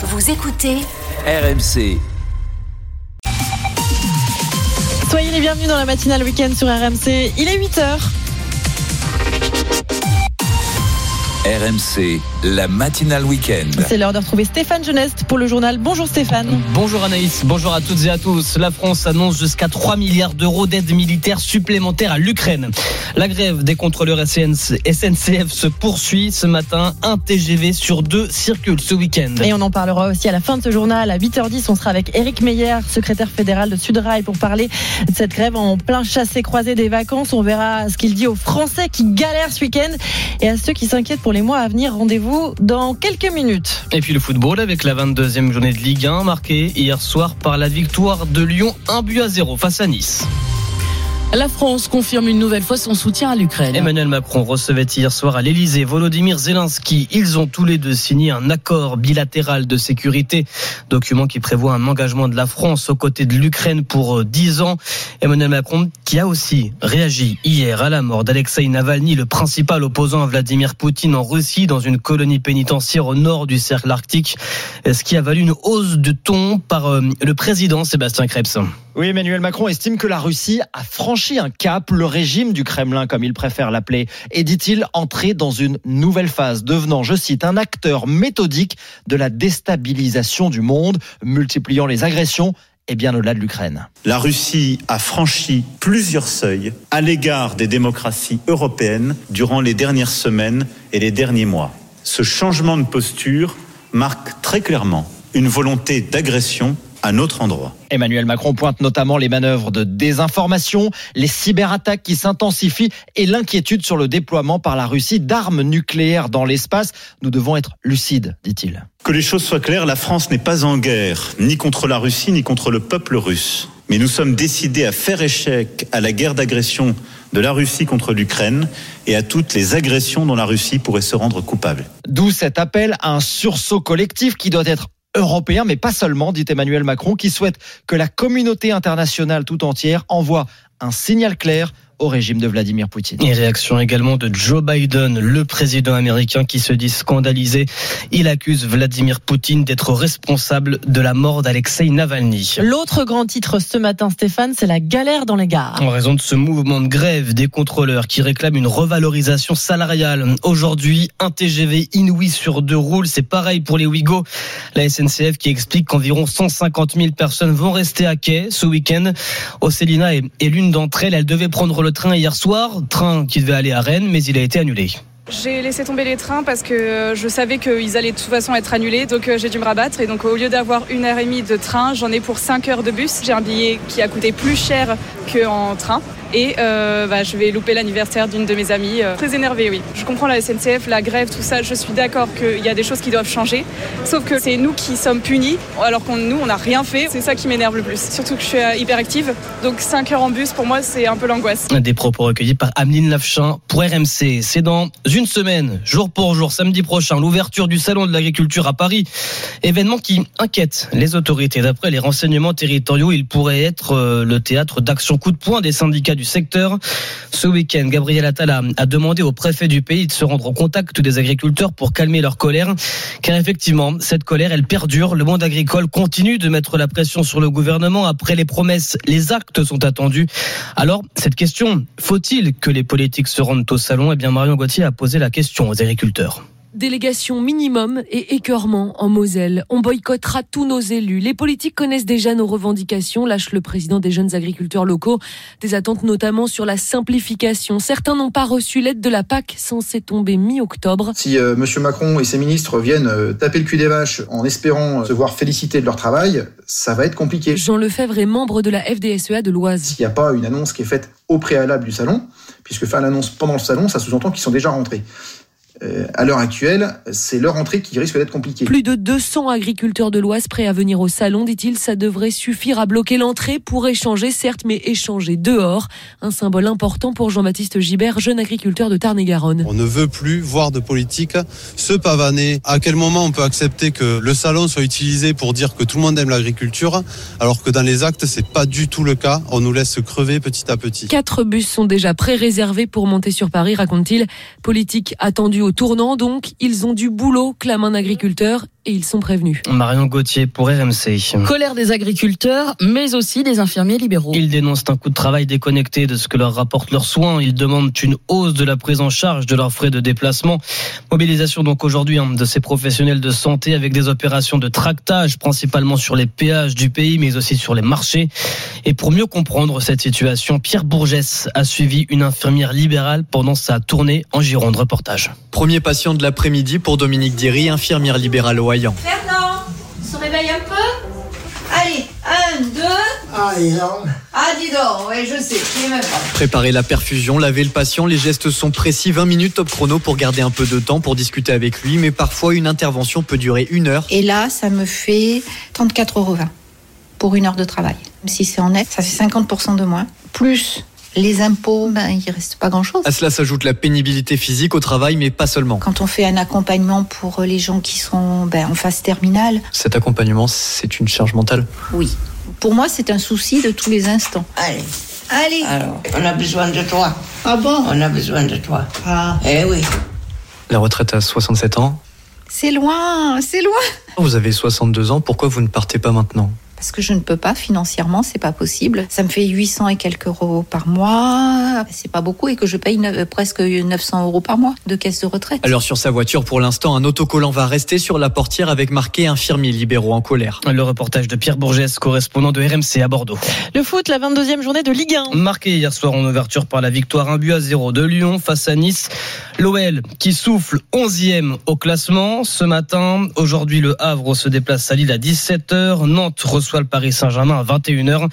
Vous écoutez RMC. Soyez les bienvenus dans la matinale week-end sur RMC. Il est 8h. RMC, la matinale week-end. C'est l'heure de retrouver Stéphane Geneste pour le journal. Bonjour Stéphane. Bonjour Anaïs, bonjour à toutes et à tous. La France annonce jusqu'à 3 milliards d'euros d'aide militaire supplémentaire à l'Ukraine. La grève des contrôleurs SNCF se poursuit ce matin. Un TGV sur deux circule ce week-end. Et on en parlera aussi à la fin de ce journal. À 8h10, on sera avec Éric Meyer, secrétaire fédéral de Sudrail, pour parler de cette grève en plein chassé-croisé des vacances. On verra ce qu'il dit aux Français qui galèrent ce week-end et à ceux qui s'inquiètent pour les mois à venir. Rendez-vous dans quelques minutes. Et puis le football avec la 22e journée de Ligue 1 marquée hier soir par la victoire de Lyon 1 but à 0 face à Nice. La France confirme une nouvelle fois son soutien à l'Ukraine. Emmanuel Macron recevait hier soir à l'Elysée Volodymyr Zelensky. Ils ont tous les deux signé un accord bilatéral de sécurité, document qui prévoit un engagement de la France aux côtés de l'Ukraine pour 10 ans. Emmanuel Macron qui a aussi réagi hier à la mort d'Alexei Navalny, le principal opposant à Vladimir Poutine en Russie, dans une colonie pénitentiaire au nord du cercle arctique, ce qui a valu une hausse de ton par euh, le président Sébastien Krebs. Oui, Emmanuel Macron estime que la Russie a franchi un cap, le régime du Kremlin, comme il préfère l'appeler, et dit-il entrer dans une nouvelle phase, devenant, je cite, un acteur méthodique de la déstabilisation du monde, multipliant les agressions et bien au-delà de l'Ukraine. La Russie a franchi plusieurs seuils à l'égard des démocraties européennes durant les dernières semaines et les derniers mois. Ce changement de posture marque très clairement une volonté d'agression notre endroit. Emmanuel Macron pointe notamment les manœuvres de désinformation, les cyberattaques qui s'intensifient et l'inquiétude sur le déploiement par la Russie d'armes nucléaires dans l'espace. Nous devons être lucides, dit-il. Que les choses soient claires, la France n'est pas en guerre, ni contre la Russie, ni contre le peuple russe. Mais nous sommes décidés à faire échec à la guerre d'agression de la Russie contre l'Ukraine et à toutes les agressions dont la Russie pourrait se rendre coupable. D'où cet appel à un sursaut collectif qui doit être européen, mais pas seulement, dit Emmanuel Macron, qui souhaite que la communauté internationale tout entière envoie un signal clair au régime de Vladimir Poutine. Et réaction également de Joe Biden, le président américain qui se dit scandalisé. Il accuse Vladimir Poutine d'être responsable de la mort d'Alexei Navalny. L'autre grand titre ce matin, Stéphane, c'est la galère dans les gares. En raison de ce mouvement de grève des contrôleurs qui réclament une revalorisation salariale. Aujourd'hui, un TGV inouï sur deux roule. C'est pareil pour les Ouigo. La SNCF qui explique qu'environ 150 000 personnes vont rester à quai ce week-end. Océlina est, est l'une d'entre elles. Elle devait prendre le train hier soir, train qui devait aller à Rennes, mais il a été annulé. J'ai laissé tomber les trains parce que je savais qu'ils allaient de toute façon être annulés, donc j'ai dû me rabattre. Et donc au lieu d'avoir une heure et demie de train, j'en ai pour 5 heures de bus. J'ai un billet qui a coûté plus cher qu'en train. Et euh, bah, je vais louper l'anniversaire d'une de mes amies. Euh, très énervée, oui. Je comprends la SNCF, la grève, tout ça. Je suis d'accord qu'il y a des choses qui doivent changer. Sauf que c'est nous qui sommes punis, alors que nous, on n'a rien fait. C'est ça qui m'énerve le plus. Surtout que je suis hyper active. Donc 5 heures en bus, pour moi, c'est un peu l'angoisse. Des propos recueillis par Ameline Lafchin pour RMC. C'est dans une semaine, jour pour jour, samedi prochain, l'ouverture du Salon de l'agriculture à Paris. Événement qui inquiète les autorités. D'après les renseignements territoriaux, il pourrait être euh, le théâtre d'actions coup de poing des syndicats du secteur. Ce week-end, Gabriel Attal a, demandé au préfet du pays de se rendre au contact des agriculteurs pour calmer leur colère. Car effectivement, cette colère, elle perdure. Le monde agricole continue de mettre la pression sur le gouvernement. Après les promesses, les actes sont attendus. Alors, cette question, faut-il que les politiques se rendent au salon? Eh bien, Marion Gauthier a posé la question aux agriculteurs. Délégation minimum et écœurement en Moselle. On boycottera tous nos élus. Les politiques connaissent déjà nos revendications, lâche le président des jeunes agriculteurs locaux. Des attentes notamment sur la simplification. Certains n'ont pas reçu l'aide de la PAC censée tomber mi-octobre. Si euh, M. Macron et ses ministres viennent euh, taper le cul des vaches en espérant se voir féliciter de leur travail, ça va être compliqué. Jean Lefebvre est membre de la FDSEA de l'Oise. S'il n'y a pas une annonce qui est faite au préalable du salon, puisque faire l'annonce pendant le salon, ça sous-entend qu'ils sont déjà rentrés. Euh, à l'heure actuelle, c'est leur entrée qui risque d'être compliquée. Plus de 200 agriculteurs de l'Oise prêts à venir au salon, dit-il, ça devrait suffire à bloquer l'entrée pour échanger, certes, mais échanger dehors. Un symbole important pour Jean-Baptiste Gibert, jeune agriculteur de Tarn-et-Garonne. On ne veut plus voir de politique se pavaner. À quel moment on peut accepter que le salon soit utilisé pour dire que tout le monde aime l'agriculture, alors que dans les actes, c'est pas du tout le cas? On nous laisse crever petit à petit. Quatre bus sont déjà pré-réservés pour monter sur Paris, raconte-t-il. Politique attendue au tournant, donc, ils ont du boulot, clame un agriculteur, et ils sont prévenus. Marion Gauthier pour RMC. Colère des agriculteurs, mais aussi des infirmiers libéraux. Ils dénoncent un coût de travail déconnecté de ce que leur rapportent leurs soins. Ils demandent une hausse de la prise en charge de leurs frais de déplacement. Mobilisation donc aujourd'hui hein, de ces professionnels de santé avec des opérations de tractage, principalement sur les péages du pays, mais aussi sur les marchés. Et pour mieux comprendre cette situation, Pierre Bourgès a suivi une infirmière libérale pendant sa tournée en Gironde. Reportage. Premier patient de l'après-midi pour Dominique Diry, infirmière libérale au Fernand, on se réveille un peu Allez, un, deux. Ah, dis donc. Ah, dis donc, ouais, je sais, je même pas. Préparer la perfusion, laver le patient, les gestes sont précis, 20 minutes top chrono pour garder un peu de temps pour discuter avec lui, mais parfois une intervention peut durer une heure. Et là, ça me fait 34,20 euros pour une heure de travail. Si c'est en net, ça fait 50% de moins. Plus les impôts, ben, il reste pas grand-chose. À cela s'ajoute la pénibilité physique au travail, mais pas seulement. Quand on fait un accompagnement pour les gens qui sont ben, en phase terminale. Cet accompagnement, c'est une charge mentale? Oui. Pour moi, c'est un souci de tous les instants. Allez. Allez. Alors, on a besoin de toi. Ah bon? On a besoin de toi. Ah. Eh oui. La retraite à 67 ans? C'est loin, c'est loin. Vous avez 62 ans, pourquoi vous ne partez pas maintenant? Parce que je ne peux pas financièrement, c'est pas possible. Ça me fait 800 et quelques euros par mois, c'est pas beaucoup et que je paye ne, presque 900 euros par mois de caisse de retraite. Alors sur sa voiture, pour l'instant, un autocollant va rester sur la portière avec marqué infirmiers libéraux en colère. Le reportage de Pierre Bourgès, correspondant de RMC à Bordeaux. Le foot, la 22e journée de Ligue 1. Marqué hier soir en ouverture par la victoire 1 but à 0 de Lyon face à Nice. L'OL qui souffle 11e au classement ce matin. Aujourd'hui, le Havre se déplace à Lille à 17h. Nantes reçoit le Paris Saint-Germain à 21h.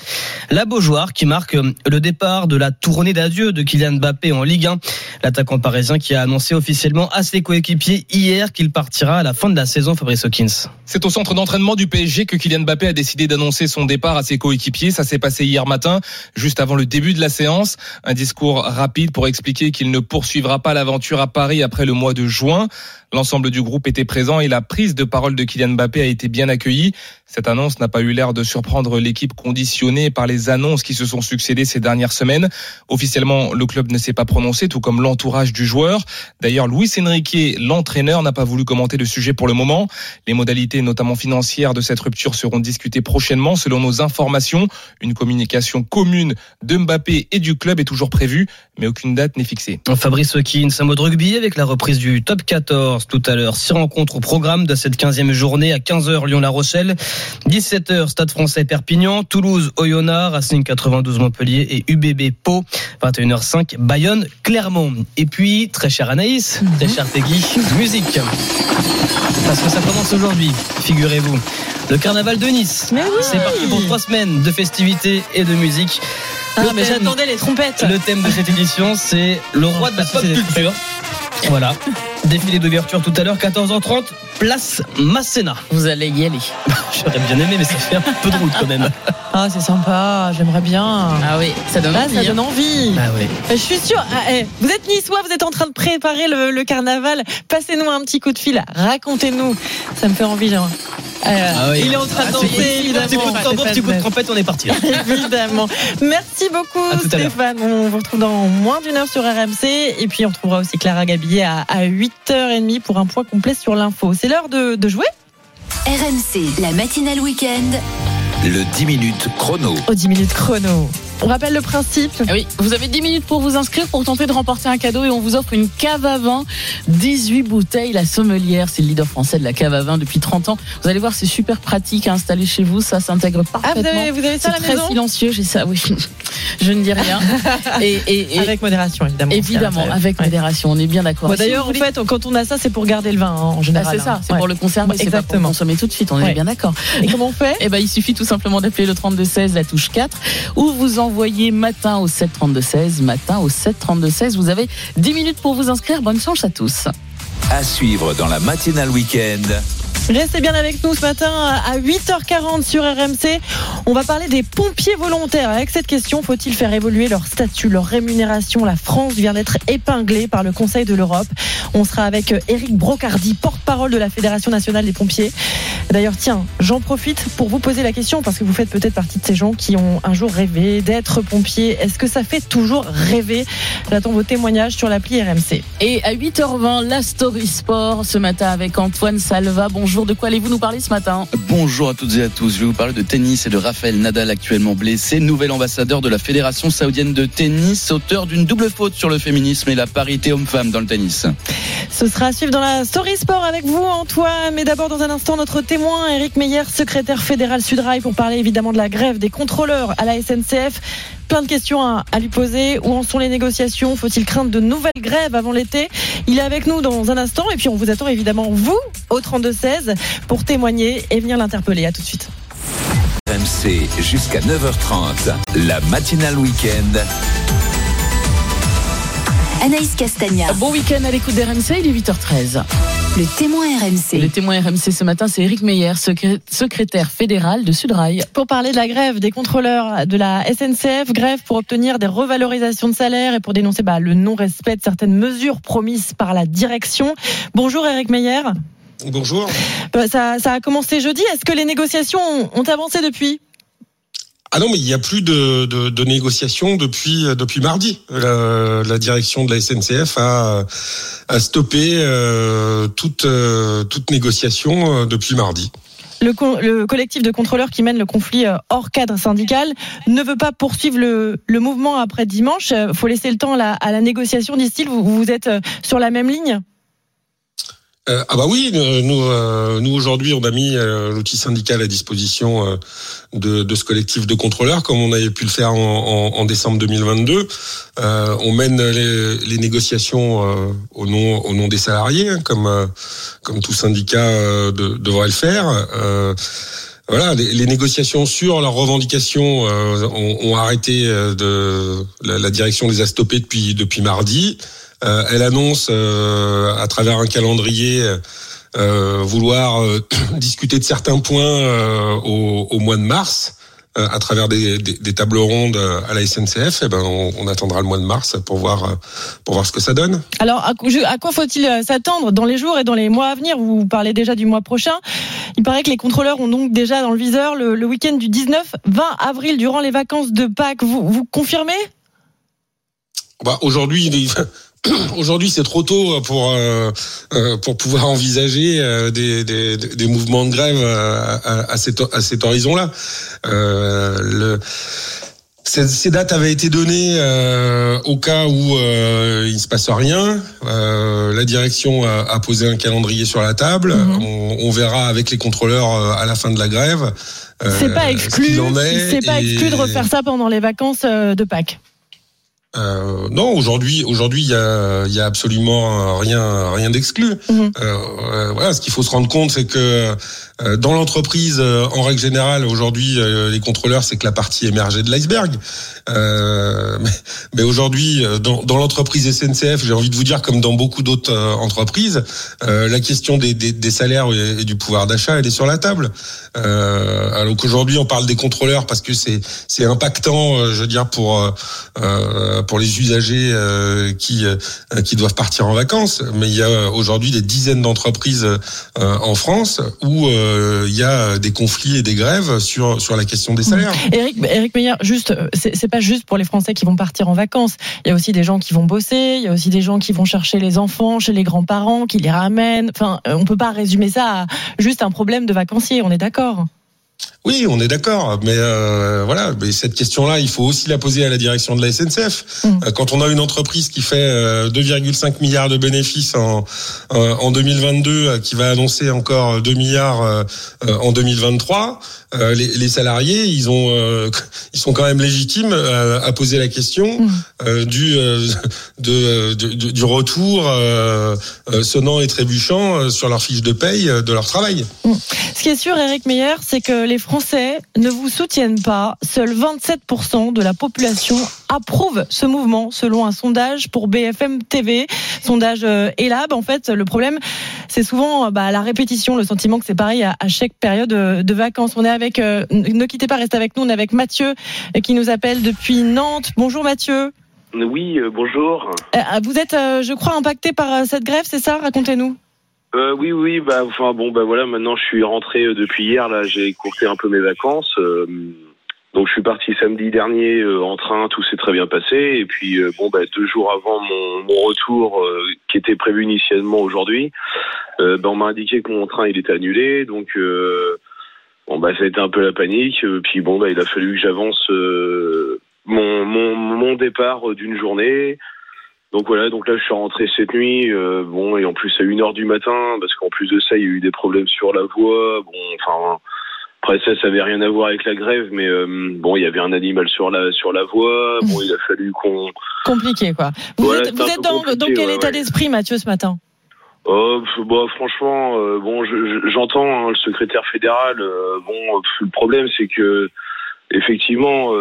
La Beaujoire qui marque le départ de la tournée d'adieu de Kylian Mbappé en Ligue 1. L'attaquant parisien qui a annoncé officiellement à ses coéquipiers hier qu'il partira à la fin de la saison, Fabrice Hawkins. C'est au centre d'entraînement du PSG que Kylian Mbappé a décidé d'annoncer son départ à ses coéquipiers. Ça s'est passé hier matin, juste avant le début de la séance. Un discours rapide pour expliquer qu'il ne poursuivra pas l'aventure à Paris après le mois de juin. L'ensemble du groupe était présent et la prise de parole de Kylian Mbappé a été bien accueillie. Cette annonce n'a pas eu l'air de surprendre l'équipe conditionnée par les annonces qui se sont succédées ces dernières semaines. Officiellement, le club ne s'est pas prononcé, tout comme l'entourage du joueur. D'ailleurs, Luis Enrique, l'entraîneur, n'a pas voulu commenter le sujet pour le moment. Les modalités, notamment financières, de cette rupture seront discutées prochainement. Selon nos informations, une communication commune de Mbappé et du club est toujours prévue, mais aucune date n'est fixée. Fabrice Hawkins, un mot de rugby avec la reprise du top 14 tout à l'heure. Six rencontres au programme de cette 15e journée à 15h Lyon-La Rochelle, 17h Stade français Perpignan, Toulouse Oyonnax, Racing 92 Montpellier et UBB Pau, 21h05 Bayonne Clermont. Et puis très cher Anaïs, très cher Peggy, musique. Parce que ça commence aujourd'hui, figurez-vous. Le carnaval de Nice. Oui. C'est parti pour trois semaines de festivités et de musique. Ah, Le mais j'attendais les trompettes. le thème de cette édition, c'est le roi de la pop culture. Voilà. Défilé d'ouverture tout à l'heure, 14h30, place Masséna. Vous allez y aller. J'aurais bien aimé, mais ça fait un peu de route quand même. Ah, c'est sympa, j'aimerais bien. Ah oui, ça donne Là, envie. ça hein. donne envie. Ah oui. Je suis sûre. ah, eh, vous êtes niçois, vous êtes en train de préparer le, le carnaval. Passez-nous un petit coup de fil. Racontez-nous. Ça me fait envie, genre. Euh, Ah oui. Il est en train de Ah, danser, évidemment. Petit coup de tambour, petit coup de trompette, on est parti. là. Évidemment. Merci beaucoup. Stéphane. On vous retrouve dans moins d'une heure sur RMC. Et puis, on retrouvera aussi Clara Gabillet à, à 8h30 pour un point complet sur l'info. C'est l'heure de, de jouer RMC, la matinale week-end. Le 10 minutes chrono. aux 10 minutes chrono. On rappelle le principe. Ah Oui, vous avez 10 minutes pour vous inscrire pour tenter de remporter un cadeau et on vous offre une cave à vin, 18 bouteilles. La sommelière, c'est le leader français de la cave à vin depuis 30 ans. Vous allez voir, c'est super pratique à installer chez vous, ça s'intègre Ah, parfaitement. vous avez, vous avez ça à c'est la très maison silencieux, j'ai ça, oui. Je ne dis rien. Et, et- et- Avec modération, évidemment. évidemment, Ouais. avec modération, on est bien d'accord. Bon, Si D'ailleurs, en voulez- fait, quand on a ça, c'est pour garder le vin hein, en Bah, général. c'est ça, hein. c'est Ouais. pour le conserver, c'est pas pour consommer tout de suite, on Ouais. est bien d'accord. Et comment on fait Eh ben, il suffit tout simplement d'appeler le 3216, la touche 4, ou vous envoyez matin au 73216, matin au 73216. Vous avez 10 minutes pour vous inscrire. Bonne chance à tous. À suivre dans la matinale week-end. Restez bien avec nous ce matin à 8h40 sur RMC. On va parler des pompiers volontaires. Avec cette question, faut-il faire évoluer leur statut, leur rémunération? La France vient d'être épinglée par le Conseil de l'Europe. On sera avec Eric Brocardi, porte-parole de la Fédération nationale des pompiers. D'ailleurs, tiens, j'en profite pour vous poser la question parce que vous faites peut-être partie de ces gens qui ont un jour rêvé d'être pompier. Est-ce que ça fait toujours rêver? J'attends vos témoignages sur l'appli RMC. Et à 8h20, la Story Sport ce matin avec Antoine Salva. Bonjour, de quoi allez-vous nous parler ce matin Bonjour à toutes et à tous. Je vais vous parler de tennis et de Raphaël Nadal actuellement blessé, nouvel ambassadeur de la Fédération saoudienne de tennis, auteur d'une double faute sur le féminisme et la parité homme-femme dans le tennis. Ce sera à suivre dans la Story Sport avec vous, Antoine. Mais d'abord, dans un instant, notre témoin, Eric Meyer, secrétaire fédéral Sudrail, pour parler évidemment de la grève des contrôleurs à la SNCF. Plein de questions à, lui poser. Où en sont les négociations? Faut-il craindre de nouvelles grèves avant l'été? Il est avec nous dans un instant. Et puis, on vous attend évidemment, vous, au 32-16, pour témoigner et venir l'interpeller. À tout de suite. RMC jusqu'à 9h30, la matinale week-end. Anaïs Castagna. Bon week-end à l'écoute d'RMC, il est 8h13. Le témoin RMC. Le témoin RMC ce matin, c'est Eric Meyer, secré- secrétaire fédéral de Sudrail. Pour parler de la grève des contrôleurs de la SNCF, grève pour obtenir des revalorisations de salaire et pour dénoncer bah, le non-respect de certaines mesures promises par la direction. Bonjour Eric Meyer. Bonjour. Bah, Ça, ça a commencé jeudi. Est-ce que les négociations ont, ont avancé depuis? Ah non, mais il n'y a plus de, négociations depuis, depuis mardi. La, direction de la SNCF a, stoppé euh, toute, euh, toute négociation euh, depuis mardi. le, co- le collectif de contrôleurs qui mène le conflit euh, hors cadre syndical ne veut pas poursuivre le, mouvement après dimanche. Il faut laisser le temps à la, négociation, disent-ils. Vous, vous êtes euh, sur la même ligne? Euh, ah bah oui, euh, nous, euh, nous aujourd'hui, on a mis euh, l'outil syndical à disposition euh, de, de ce collectif de contrôleurs, comme on avait pu le faire en, en, en décembre 2022. Euh, on mène les, les négociations au nom au nom des salariés, hein, comme comme tout syndicat de- devrait le faire. Voilà, les, les négociations sur leurs revendications euh, ont, ont arrêté de la, la direction les a stoppées depuis depuis mardi. Euh, elle annonce euh, à travers un calendrier euh, vouloir discuter de certains points au, au mois de mars à travers des, des, des tables rondes à la SNCF. Et ben on, on attendra le mois de mars pour voir pour voir ce que ça donne. Alors, à, quoi- je- à quoi faut-il s'attendre dans les jours et dans les mois à venir? Vous parlez déjà du mois prochain. Il paraît que les contrôleurs ont donc déjà dans le viseur le, le week-end du 19-20 avril durant les vacances de Pâques. Vous, vous confirmez? Bah, aujourd'hui, il est- aujourd'hui, c'est trop tôt pour euh, euh, pour pouvoir envisager euh, des, des, des mouvements de grève euh, à, à cet, à cet horizon-là. Euh, le, ces, dates avaient été données euh, au cas où euh, il ne se passe rien. Euh, la direction a, a posé un calendrier sur la table. on, on verra avec les contrôleurs euh, à la fin de la grève. euh, C'est pas ce exclu. C'est pas exclu de refaire ça pendant les vacances euh, de Pâques. Euh, non, aujourd'hui, aujourd'hui, il y a, y a absolument rien, rien d'exclu. Mhm. Euh, euh, voilà, ce qu'il faut se rendre compte, c'est que euh, dans l'entreprise, euh, en règle générale, aujourd'hui, euh, les contrôleurs, c'est que la partie émergée de l'iceberg. Euh, mais mais aujourd'hui, dans, dans l'entreprise SNCF, j'ai envie de vous dire, comme dans beaucoup d'autres euh, entreprises, euh, la question des, des, des salaires et, du pouvoir d'achat, elle est sur la table. Euh, alors qu'aujourd'hui, on parle des contrôleurs parce que c'est c'est impactant, euh, je veux dire, pour pour les usagers euh, qui euh, qui doivent partir en vacances. Mais il y a aujourd'hui des dizaines d'entreprises euh, en France où il y a des conflits et des grèves sur sur la question des salaires. Eric, Eric Meyer, juste, c'est pas juste pour les Français qui vont partir en vacances. Il y a aussi des gens qui vont bosser. Il y a aussi des gens qui vont chercher les enfants chez les grands-parents, qui les ramènent. Enfin, on peut pas résumer ça à juste un problème de vacancier. On est d'accord. Oui, on est d'accord, mais euh, voilà, mais cette question-là, il faut aussi la poser à la direction de la SNCF. Euh, Quand on a une entreprise qui fait euh, 2,5 milliards de bénéfices en euh, en 2022, euh, qui va annoncer encore 2 milliards euh, euh, en 2023, euh, les, les salariés, ils ont, euh, ils sont quand même légitimes euh, à poser la question euh, du euh, de, du retour euh, euh, sonnant et trébuchant euh, sur leur fiche de paye euh, de leur travail. Ce qui est sûr, Eric Meyer, c'est que les Français ne vous soutiennent pas. Seuls 27% de la population approuve ce mouvement, selon un sondage pour BFM TV, sondage euh, Elab. En fait, le problème, c'est souvent euh, bah, la répétition, le sentiment que c'est pareil à, à chaque période euh, de vacances. On est avec, euh, ne quittez pas, restez avec nous. On est avec Mathieu qui nous appelle depuis Nantes. Bonjour Mathieu. Oui, euh, bonjour. Euh, Vous êtes, euh, je crois, impacté par cette grève, c'est ça? Racontez-nous. Euh, oui, oui, bah, enfin bon, bah voilà, maintenant je suis rentré euh, depuis hier. Là, j'ai écourté un peu mes vacances. euh, donc je suis parti samedi dernier euh, en train, tout s'est très bien passé. Et puis bon, bah, deux jours avant mon, retour, qui était prévu initialement aujourd'hui, bah, on m'a indiqué que mon train il était annulé. Donc bon, bah ça a été un peu la panique. Puis bon, bah il a fallu que j'avance mon, mon mon départ d'une journée. Donc voilà, donc là je suis rentré cette nuit, euh, bon et en plus à 1 heure du matin, parce qu'en plus de ça il y a eu des problèmes sur la voie, bon enfin après ça ça avait rien à voir avec la grève, mais euh, bon il y avait un animal sur la sur la voie, bon il a fallu qu'on Compliqué, quoi. Vous Voilà, êtes, vous dans, quel ouais, état ouais. d'esprit, Mathieu, ce matin? Oh, bah, franchement, euh, bon, je- je- j'entends hein, le secrétaire fédéral. euh, bon, le problème, c'est que effectivement,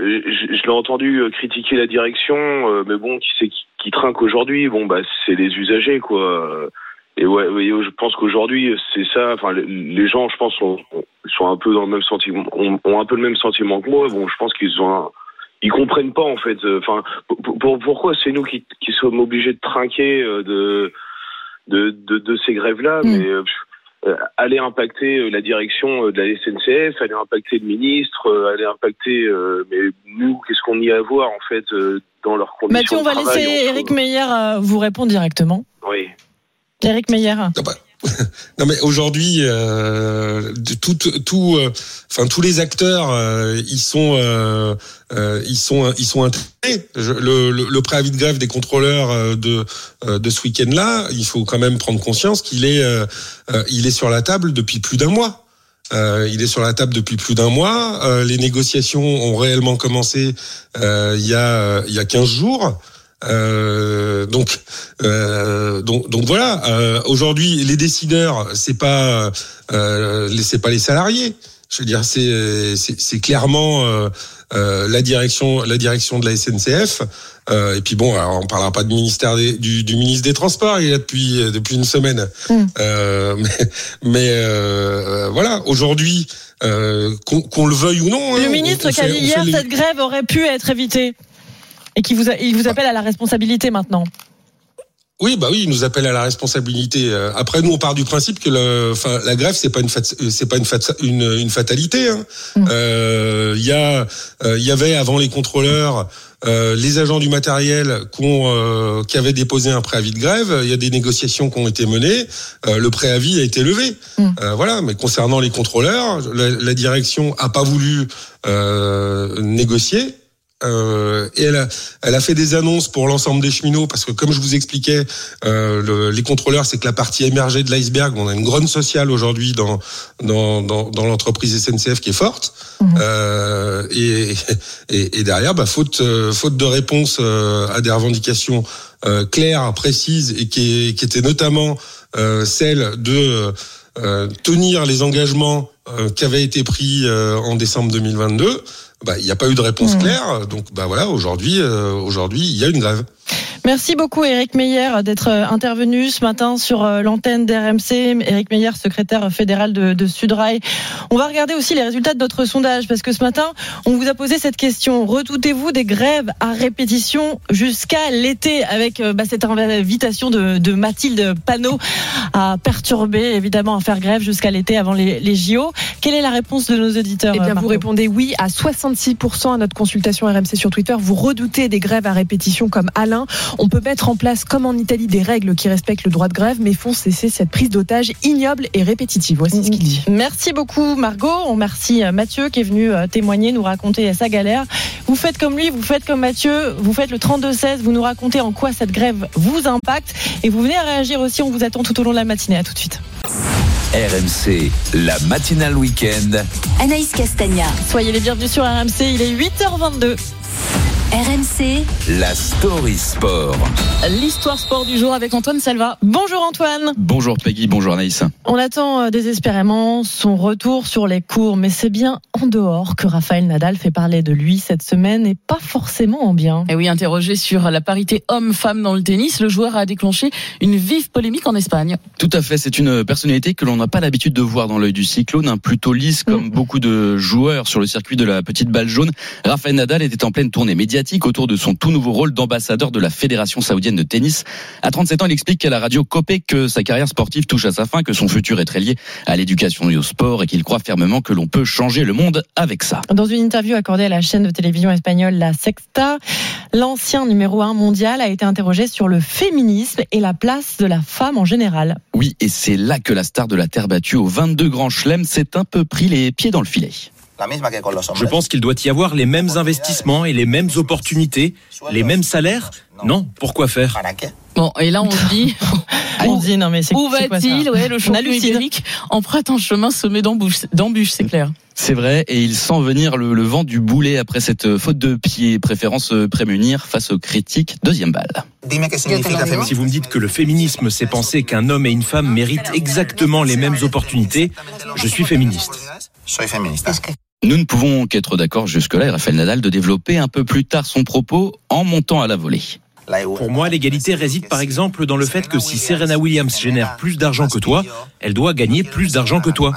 je, je l'ai entendu euh, critiquer la direction, euh, mais bon, qui c'est qui, qui trinque aujourd'hui? Bon, bah, c'est les usagers, quoi. Et ouais, je pense qu'aujourd'hui, c'est ça. Enfin, les- gens, je pense, sont, sont un peu dans le même sentiment, ont, un peu le même sentiment que moi. Bon, je pense qu'ils ont un- ils comprennent pas en fait. euh, Enfin, pour- pour- pourquoi c'est nous qui, qui sommes obligés de trinquer euh, de de, de, de ces grèves-là, mais euh, pff, euh, aller impacter euh, la direction euh, de la SNCF, aller impacter le ministre, euh, aller impacter. euh, mais nous, qu'est-ce qu'on y a à voir en fait euh, dans leurs conditions Mathieu, on va laisser Eric Meyer euh, vous répondre directement. Oui. Eric Meyer. Non mais aujourd'hui, euh, tout, tout, euh, enfin tous les acteurs, euh, ils sont, euh, euh, ils sont, ils sont intégrés. Je- le, le, le préavis de grève des contrôleurs euh, de de ce week-end-là, il faut quand même prendre conscience qu'il est, il est sur la table depuis plus d'un mois. Euh, il est sur la table depuis plus d'un mois. Euh, les négociations ont réellement commencé euh, il y a il y a 15 jours. Euh, donc, euh, donc, donc voilà. Euh, Aujourd'hui, les décideurs, c'est pas, euh, c'est pas les salariés. Je veux dire, c'est, c'est, clairement euh, euh, la direction, la direction de la SNCF. Euh, et puis bon, alors on parlera pas du ministère des, du, du ministre des Transports. Il est là depuis depuis une semaine. Euh, mais mais euh, voilà. Aujourd'hui, euh, qu'on, qu'on le veuille ou non. hein, Le ministre on qui a dit hier les- cette grève aurait pu être évitée et qui vous, a- il vous appelle à la responsabilité maintenant. Oui, bah oui, il nous appelle à la responsabilité. Euh, Après, nous, on part du principe que le, enfin, la grève, c'est pas une, fat- c'est pas une, fat- une, une fatalité. hein. Euh, Il y a, euh, il y avait avant les contrôleurs. euh, les agents du matériel qui, ont, euh, qui avaient déposé un préavis de grève, il y a des négociations qui ont été menées, euh, le préavis a été levé. Euh, voilà, mais concernant les contrôleurs, la, la direction a pas voulu euh, négocier. Euh, et elle a, elle a fait des annonces pour l'ensemble des cheminots parce que comme je vous expliquais, euh, le- les contrôleurs c'est que la partie émergée de l'iceberg. On a une grogne sociale aujourd'hui dans dans, dans, dans l'entreprise SNCF qui est forte. Euh, et, et, et derrière, bah, faute euh, faute de réponse euh, à des revendications euh, claires, précises et qui, qui étaient notamment euh, celle de euh, tenir les engagements euh, qui avaient été pris euh, en décembre 2022. Bah, il n'y a pas eu de réponse claire, donc bah voilà, aujourd'hui, euh, aujourd'hui, il y a une grève. Merci beaucoup Eric Meyer d'être euh, intervenu ce matin sur euh, l'antenne d'RMC. Eric Meyer, secrétaire fédéral de, de Sudrail. On va regarder aussi les résultats de notre sondage parce que ce matin, on vous a posé cette question. Redoutez-vous des grèves à répétition jusqu'à l'été avec euh, bah, cette invitation de, de Mathilde Panot à perturber, évidemment, à faire grève jusqu'à l'été avant les, les JO. Quelle est la réponse de nos auditeurs Eh bien, vous répondez oui à 66% à notre consultation RMC sur Twitter. Vous redoutez des grèves à répétition comme Alain. On peut mettre en place, comme en Italie, des règles qui respectent le droit de grève, mais font cesser cette prise d'otage ignoble et répétitive. Voici ce qu'il dit. Merci beaucoup Margot. On remercie euh, Mathieu qui est venu euh, témoigner, nous raconter sa galère. Vous faites comme lui, vous faites comme Mathieu, vous faites le 32-16, vous nous racontez en quoi cette grève vous impacte et vous venez à réagir aussi, on vous attend tout au long de la matinée. À tout de suite. RMC, la matinale week-end. Anaïs Castagna. Soyez les bienvenus sur RMC, il est 8h22. RMC, La story sport. L'histoire sport du jour avec Antoine Salva. Bonjour Antoine. Bonjour Peggy, bonjour Anaïs. On attend euh, désespérément son retour sur les cours, mais c'est bien en dehors que Raphaël Nadal fait parler de lui cette semaine et pas forcément en bien. Et oui, interrogé sur la parité homme-femme dans le tennis, le joueur a déclenché une vive polémique en Espagne. Tout à fait, c'est une personnalité que l'on n'a pas l'habitude de voir dans l'œil du cyclone, un plutôt lisse comme beaucoup de joueurs sur le circuit de la petite balle jaune. Raphaël Nadal était en pleine tournée médiatique autour de son tout nouveau rôle d'ambassadeur de la Fédération saoudienne de tennis. À 37 ans, il explique qu'à la radio Copé que sa carrière sportive touche à sa fin, que son futur est très lié à l'éducation et au sport et qu'il croit fermement que l'on peut changer le monde avec ça. Dans une interview accordée à la chaîne de télévision espagnole La Sexta, l'ancien numéro 1 mondial a été interrogé sur le féminisme et la place de la femme en général. Oui, et c'est là que la star de la terre battue aux 22 grands chelems s'est un peu pris les pieds dans le filet. Je pense qu'il doit y avoir les mêmes investissements et les mêmes opportunités, les mêmes salaires. Non, pourquoi faire Bon, et là on se dit, On dit non mais c'est où va-t-il Ouais, le champion ibérique emprunte un chemin semé d'embûches, c'est clair. C'est vrai, et il sent venir le, le vent du boulet après cette faute de pied, préférant se prémunir face aux critiques. Deuxième balle. Si vous me dites que le féminisme, c'est penser qu'un homme et une femme méritent exactement les mêmes opportunités, je suis féministe. Nous ne pouvons qu'être d'accord jusque-là, et Raphaël Nadal, de développer un peu plus tard son propos en montant à la volée. Pour moi, l'égalité réside par exemple dans le fait que si Serena Williams génère plus d'argent que toi, elle doit gagner plus d'argent que toi.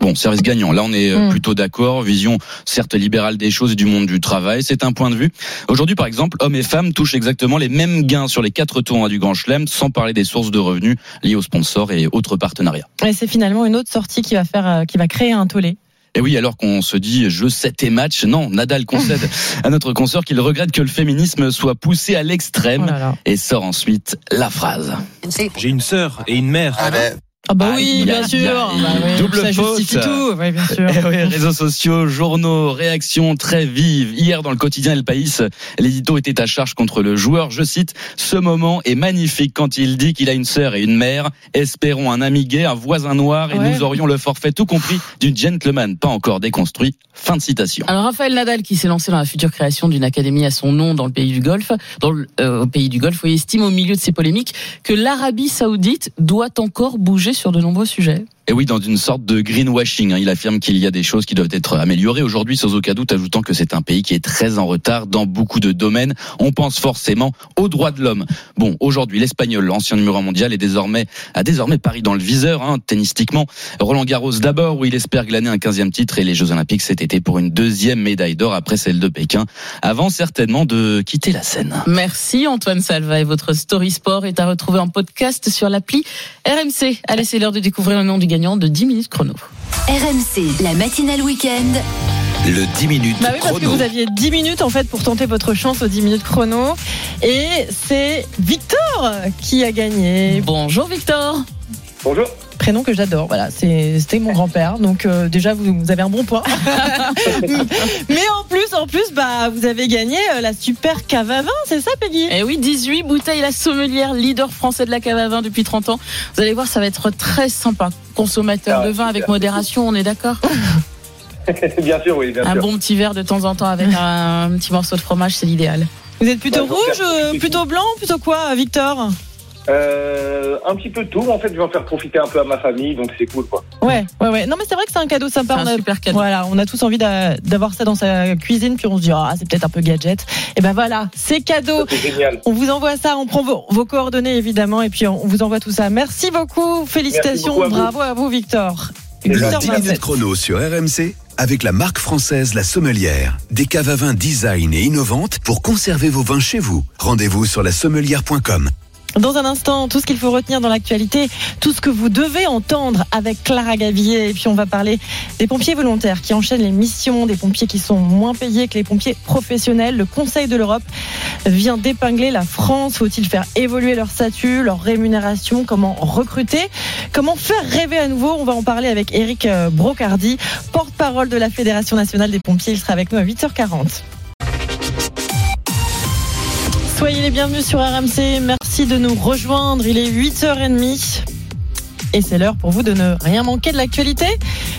Bon, service gagnant. Là, on est euh, Mm. plutôt d'accord. Vision certes libérale des choses et du monde du travail. C'est un point de vue. Aujourd'hui, par exemple, hommes et femmes touchent exactement les mêmes gains sur les quatre tournois du Grand Chelem, sans parler des sources de revenus liées aux sponsors et autres partenariats. Et c'est finalement une autre sortie qui va faire, euh, qui va créer un tollé. Et oui, alors qu'on se dit je sais tes matchs, non, Nadal concède à notre consoeur qu'il regrette que le féminisme soit poussé à l'extrême Oh et sort ensuite la phrase. J'ai une sœur et une mère. Ah bah Aïe, oui, bien sûr. aïe. Bah oui, Double ça faute. justifie tout. Oui, bien sûr. Eh oui, réseaux sociaux, journaux, réactions très vives. Hier, dans le quotidien El País, l'édito était à charge contre le joueur. Je cite, ce moment est magnifique quand il dit qu'il a une sœur et une mère. Espérons un ami gay, un voisin noir et Ouais. nous aurions le forfait tout compris du gentleman pas encore déconstruit. Fin de citation. Alors Raphaël Nadal, qui s'est lancé dans la future création d'une académie à son nom dans le pays du Golfe, dans le euh, au pays du Golfe, oui, estime au milieu de ces polémiques que l'Arabie Saoudite doit encore bouger sur de nombreux sujets. Et oui, dans une sorte de greenwashing, hein, il affirme qu'il y a des choses qui doivent être améliorées aujourd'hui, sans aucun doute, ajoutant que c'est un pays qui est très en retard dans beaucoup de domaines. On pense forcément aux droits de l'homme. Bon, aujourd'hui, l'Espagnol, l'ancien numéro un mondial, est désormais a désormais Paris dans le viseur, hein, tennistiquement. Roland Garros d'abord, où il espère glaner un 15e titre, et les Jeux Olympiques cet été pour une deuxième médaille d'or après celle de Pékin, avant certainement de quitter la scène. Merci Antoine Salva et votre Story Sport est à retrouver en podcast sur l'appli RMC. Allez, c'est l'heure de découvrir le nom du gagnant de 10 minutes chrono. RMC, la matinale week-end. Le 10 minutes Bah oui, parce que chrono. vous aviez 10 minutes en fait pour tenter votre chance aux 10 minutes chrono. Et c'est Victor qui a gagné. Bonjour Victor. Bonjour. Prénom que j'adore. Voilà, c'était mon grand-père. Donc euh, déjà vous, vous avez un bon point. Mais en plus, en plus, bah vous avez gagné euh, la super cave à vin, c'est ça, Peggy? Eh oui, 18 bouteilles la sommelière, leader français de la cave à vin depuis 30 ans. Vous allez voir, ça va être très sympa. Consommateur Ah, de vin avec modération, on est d'accord? Bien sûr, oui, bien Un sûr. bon petit verre de temps en temps avec un petit morceau de fromage, c'est l'idéal. Vous êtes plutôt Bah, rouge, euh, plutôt blanc, plutôt quoi, Victor? Euh, un petit peu de tout. En fait, je vais en faire profiter un peu à ma famille, donc c'est cool, quoi. Ouais, ouais, ouais. Non, mais c'est vrai que c'est un cadeau sympa. C'est un On a- super cadeau. Voilà, on a tous envie d'a- d'avoir ça dans sa cuisine, puis on se dit, ah, c'est peut-être un peu gadget. Et ben voilà, c'est cadeau. C'est génial. On vous envoie ça, on prend vos, vos coordonnées évidemment, et puis on vous envoie tout ça. Merci beaucoup, félicitations, beaucoup à vous. bravo à vous, Victor. Le Le 10 8h27. minutes chrono sur RMC avec la marque française La Sommelière. Des caves à vin design et innovantes pour conserver vos vins chez vous. Rendez-vous sur la sommelière.com. Dans un instant, tout ce qu'il faut retenir dans l'actualité, tout ce que vous devez entendre avec Clara Gavillier. Et puis on va parler des pompiers volontaires qui enchaînent les missions, des pompiers qui sont moins payés que les pompiers professionnels. Le Conseil de l'Europe vient d'épingler la France. Faut-il faire évoluer leur statut, leur rémunération? Comment recruter? Comment faire rêver à nouveau? On va en parler avec Eric Brocardi, porte-parole de la Fédération nationale des pompiers. Il sera avec nous à 8h40. Soyez les bienvenus sur RMC. Merci de nous rejoindre. Il est 8h30. Et c'est l'heure pour vous de ne rien manquer de l'actualité.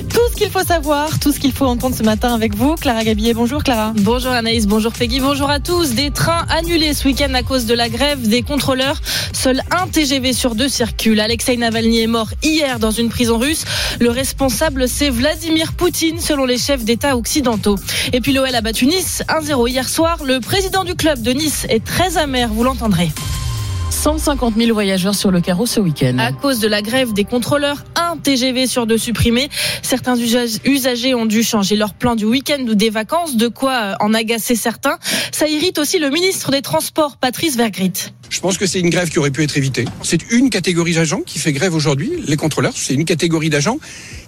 Tout ce qu'il faut savoir, tout ce qu'il faut entendre ce matin avec vous. Clara Gabillet, bonjour Clara. Bonjour Anaïs, bonjour Peggy, bonjour à tous. Des trains annulés ce week-end à cause de la grève des contrôleurs. Seul un TGV sur deux circule. Alexei Navalny est mort hier dans une prison russe. Le responsable, c'est Vladimir Poutine, selon les chefs d'État occidentaux. Et puis l'OL a battu Nice 1-0 hier soir. Le président du club de Nice est très amer, vous l'entendrez. 150 000 voyageurs sur le carreau ce week-end. À cause de la grève des contrôleurs, un TGV sur deux supprimé. Certains usagers ont dû changer leur plan du week-end ou des vacances, de quoi en agacer certains. Ça irrite aussi le ministre des Transports, Patrice Vergrit. Je pense que c'est une grève qui aurait pu être évitée. C'est une catégorie d'agents qui fait grève aujourd'hui, les contrôleurs. C'est une catégorie d'agents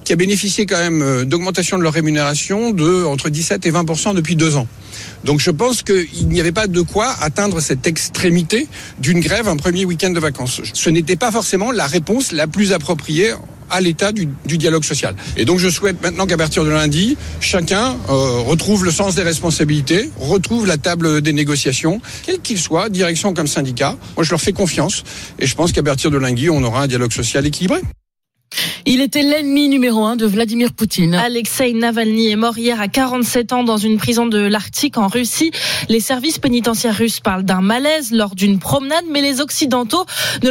qui a bénéficié quand même euh, d'augmentation de leur rémunération de entre 17 et 20 depuis deux ans. Donc je pense qu'il n'y avait pas de quoi atteindre cette extrémité d'une grève un premier week-end de vacances. Ce n'était pas forcément la réponse la plus appropriée à l'état du, dialogue social. Et donc je souhaite maintenant qu'à partir de lundi, chacun euh, retrouve le sens des responsabilités, retrouve la table des négociations, quel qu'il soit, direction comme syndicat. Moi je leur fais confiance et je pense qu'à partir de lundi, on aura un dialogue social équilibré. Il était l'ennemi numéro un de Vladimir Poutine. Alexei Navalny est mort hier à 47 ans dans une prison de l'Arctique en Russie. Les services pénitentiaires russes parlent d'un malaise lors d'une promenade, mais les Occidentaux ne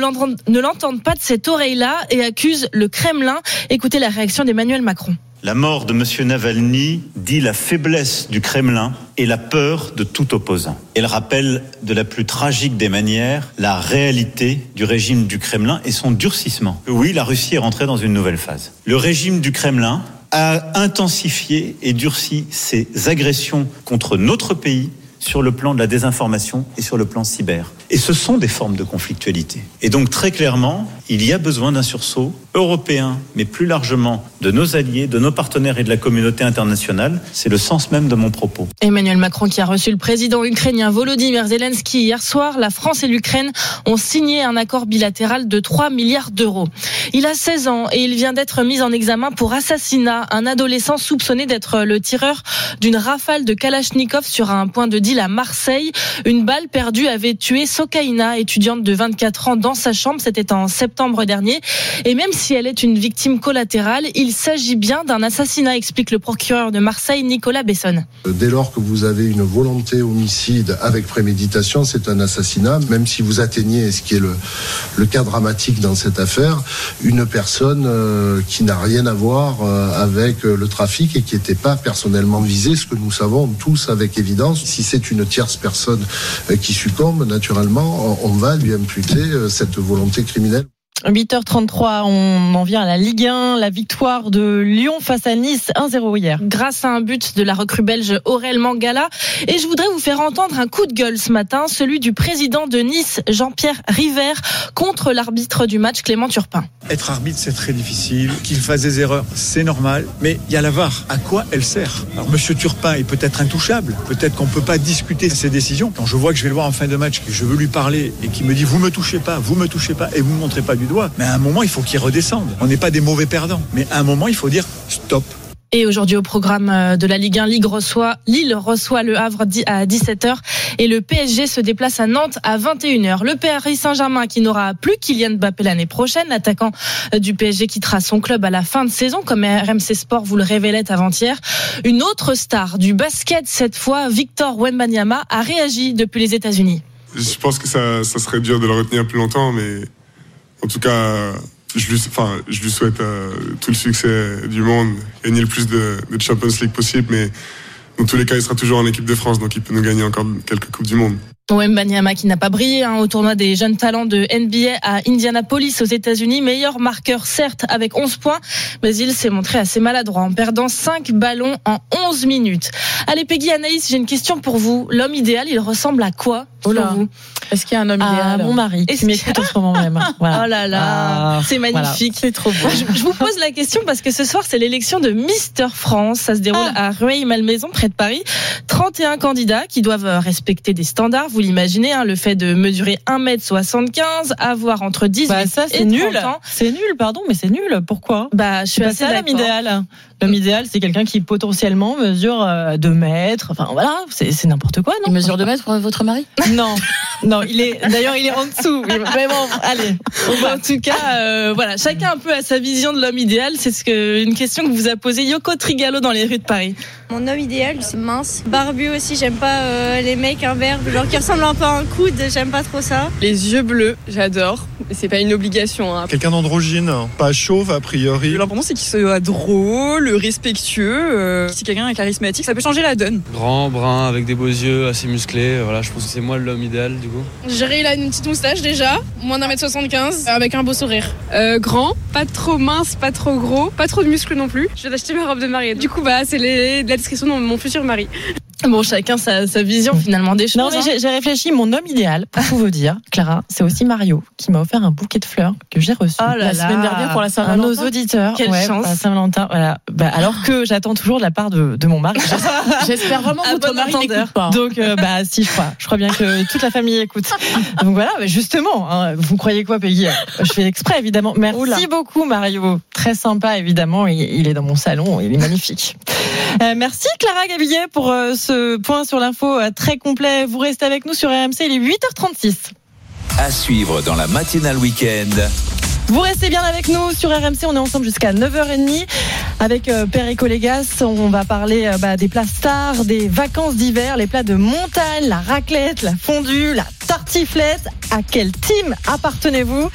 l'entendent pas de cette oreille-là et accusent le Kremlin. Écoutez la réaction d'Emmanuel Macron. La mort de M. Navalny dit la faiblesse du Kremlin et la peur de tout opposant. Elle rappelle de la plus tragique des manières la réalité du régime du Kremlin et son durcissement. Oui, la Russie est rentrée dans une nouvelle phase. Le régime du Kremlin a intensifié et durci ses agressions contre notre pays sur le plan de la désinformation et sur le plan cyber. Et ce sont des formes de conflictualité. Et donc très clairement, il y a besoin d'un sursaut européen, mais plus largement de nos alliés, de nos partenaires et de la communauté internationale. C'est le sens même de mon propos. Emmanuel Macron qui a reçu le président ukrainien Volodymyr Zelensky hier soir, la France et l'Ukraine ont signé un accord bilatéral de 3 milliards d'euros. Il a 16 ans et il vient d'être mis en examen pour assassinat. Un adolescent soupçonné d'être le tireur d'une rafale de Kalachnikov sur un point de deal à Marseille. Une balle perdue avait tué Sokaina, étudiante de 24 ans, dans sa chambre. C'était en septembre dernier. Et même si elle est une victime collatérale, il s'agit bien d'un assassinat, explique le procureur de Marseille, Nicolas Besson. Dès lors que vous avez une volonté homicide avec préméditation, c'est un assassinat, même si vous atteignez, ce qui est le, cas dramatique dans cette affaire, une personne euh, qui n'a rien à voir euh, avec le trafic et qui n'était pas personnellement visée, ce que nous savons tous avec évidence. Si c'est une tierce personne euh, qui succombe, naturellement, on va lui imputer cette volonté criminelle. 8h33, on en vient à la Ligue 1, la victoire de Lyon face à Nice 1-0 hier. Grâce à un but de la recrue belge Aurel Mangala. Et je voudrais vous faire entendre un coup de gueule ce matin, celui du président de Nice, Jean-Pierre River, contre l'arbitre du match, Clément Turpin. Être arbitre, c'est très difficile. Qu'il fasse des erreurs, c'est normal. Mais il y a la VAR. À quoi elle sert? Alors, Monsieur Turpin est peut-être intouchable. Peut-être qu'on ne peut pas discuter ses décisions. Quand je vois que je vais le voir en fin de match, que je veux lui parler et qu'il me dit vous me touchez pas, vous me touchez pas et vous me montrez pas du doigt. Mais à un moment, il faut qu'il redescende. On n'est pas des mauvais perdants. Mais à un moment, il faut dire stop. Et aujourd'hui au programme euh, de la Ligue 1, Ligue reçoit, Lille reçoit le Havre à 17h et le PSG se déplace à Nantes à 21h. Le Paris Saint-Germain qui n'aura plus Kylian Mbappé l'année prochaine, l'attaquant euh, du PSG quittera son club à la fin de saison comme RMC Sport vous le révélait avant-hier. Une autre star du basket cette fois, Victor Wembanyama a réagi depuis les États-Unis. Je pense que ça, ça serait dur de le retenir plus longtemps mais en tout cas, je lui, enfin, je lui souhaite euh, tout le succès du monde, gagner le plus de, de Champions League possible, mais dans tous les cas, il sera toujours en équipe de France, donc il peut nous gagner encore quelques Coupes du Monde. Wembanyama qui n'a pas brillé hein, au tournoi des jeunes talents de NBA à Indianapolis aux États-Unis. Meilleur marqueur certes avec 11 points, mais il s'est montré assez maladroit en perdant 5 ballons en 11 minutes. Allez Peggy Anaïs, j'ai une question pour vous. L'homme idéal, il ressemble à quoi Oh là. Est-ce qu'il y a un homme Ah, idéal mon mari qui m'écoute en ce moment même. Voilà. Oh là là, Ah, c'est magnifique. C'est trop beau. Je, je vous pose la question parce que ce soir c'est l'élection de Mister France. Ça se déroule à Rueil-Malmaison près de Paris. 31 candidats qui doivent respecter des standards. Vous l'imaginez, hein, le fait de mesurer 1m75, avoir entre 18 Bah, ça, et c'est 30 nul. ans. C'est nul, pardon, mais c'est nul. Pourquoi? Bah, je suis assez ça l'homme d'accord. idéal. L'homme idéal, c'est quelqu'un qui potentiellement mesure 2 mètres. Enfin, voilà, c'est n'importe quoi, non? Il mesure 2 mètres, votre mari? Non, non, il est d'ailleurs il est en dessous. Mais bon, allez. En tout cas, euh, voilà, chacun un peu a sa vision de l'homme idéal. C'est ce que une question que vous a posée Yoko Trigalo dans les rues de Paris. Mon homme idéal, c'est mince. Barbu aussi, j'aime pas euh, les mecs imberbes, genre qui ressemblent un peu à un coude, j'aime pas trop ça. Les yeux bleus, j'adore. Mais c'est pas une obligation. Hein. Quelqu'un d'androgyne, pas chauve a priori. L'important c'est qu'il soit drôle, respectueux. euh, si quelqu'un est charismatique, ça peut changer la donne. Grand, brun, avec des beaux yeux, assez musclé. Voilà, je pense que c'est moi l'homme idéal du coup. Jerry, il a une petite moustache déjà, moins d'un mètre 75, avec un beau sourire. Euh, grand, pas trop mince, pas trop gros, pas trop de muscles non plus. Je viens d'acheter ma robe de mariée. Du coup, bah, c'est les- la description de mon futur mari. Bon, chacun sa, sa vision finalement des choses. Non, mais hein. j'ai- réfléchi. Mon homme idéal, pour tout vous dire, Clara, c'est aussi Mario qui m'a offert un bouquet de fleurs que j'ai reçu Oh là la là. semaine dernière pour la Saint-Valentin. nos auditeurs. Quelle Ouais, chance. Saint-Valentin. Voilà. Bah, alors que j'attends toujours de la part de, de mon mari. J'espère vraiment que votre mari n'écoute pas. Donc, euh, bah, si, je crois. Je crois bien que toute la famille écoute. Donc voilà, bah, justement, hein, vous croyez quoi, Peggy? Je fais exprès, évidemment. Merci beaucoup, Mario. Très sympa, évidemment. Il, il est dans mon salon. Il est magnifique. Euh, merci, Clara Gabillet, pour euh, ce point sur l'info euh, très complet. Vous restez avec nous sur RMC. Il est 8h36. À suivre dans la matinale week-end. Vous restez bien avec nous sur RMC, on est ensemble jusqu'à 9h30 avec euh, Perico Légas. On va parler bah, des plats stars, des vacances d'hiver, les plats de montagne, la raclette, la fondue, la tartiflette. À quel team appartenez-vous?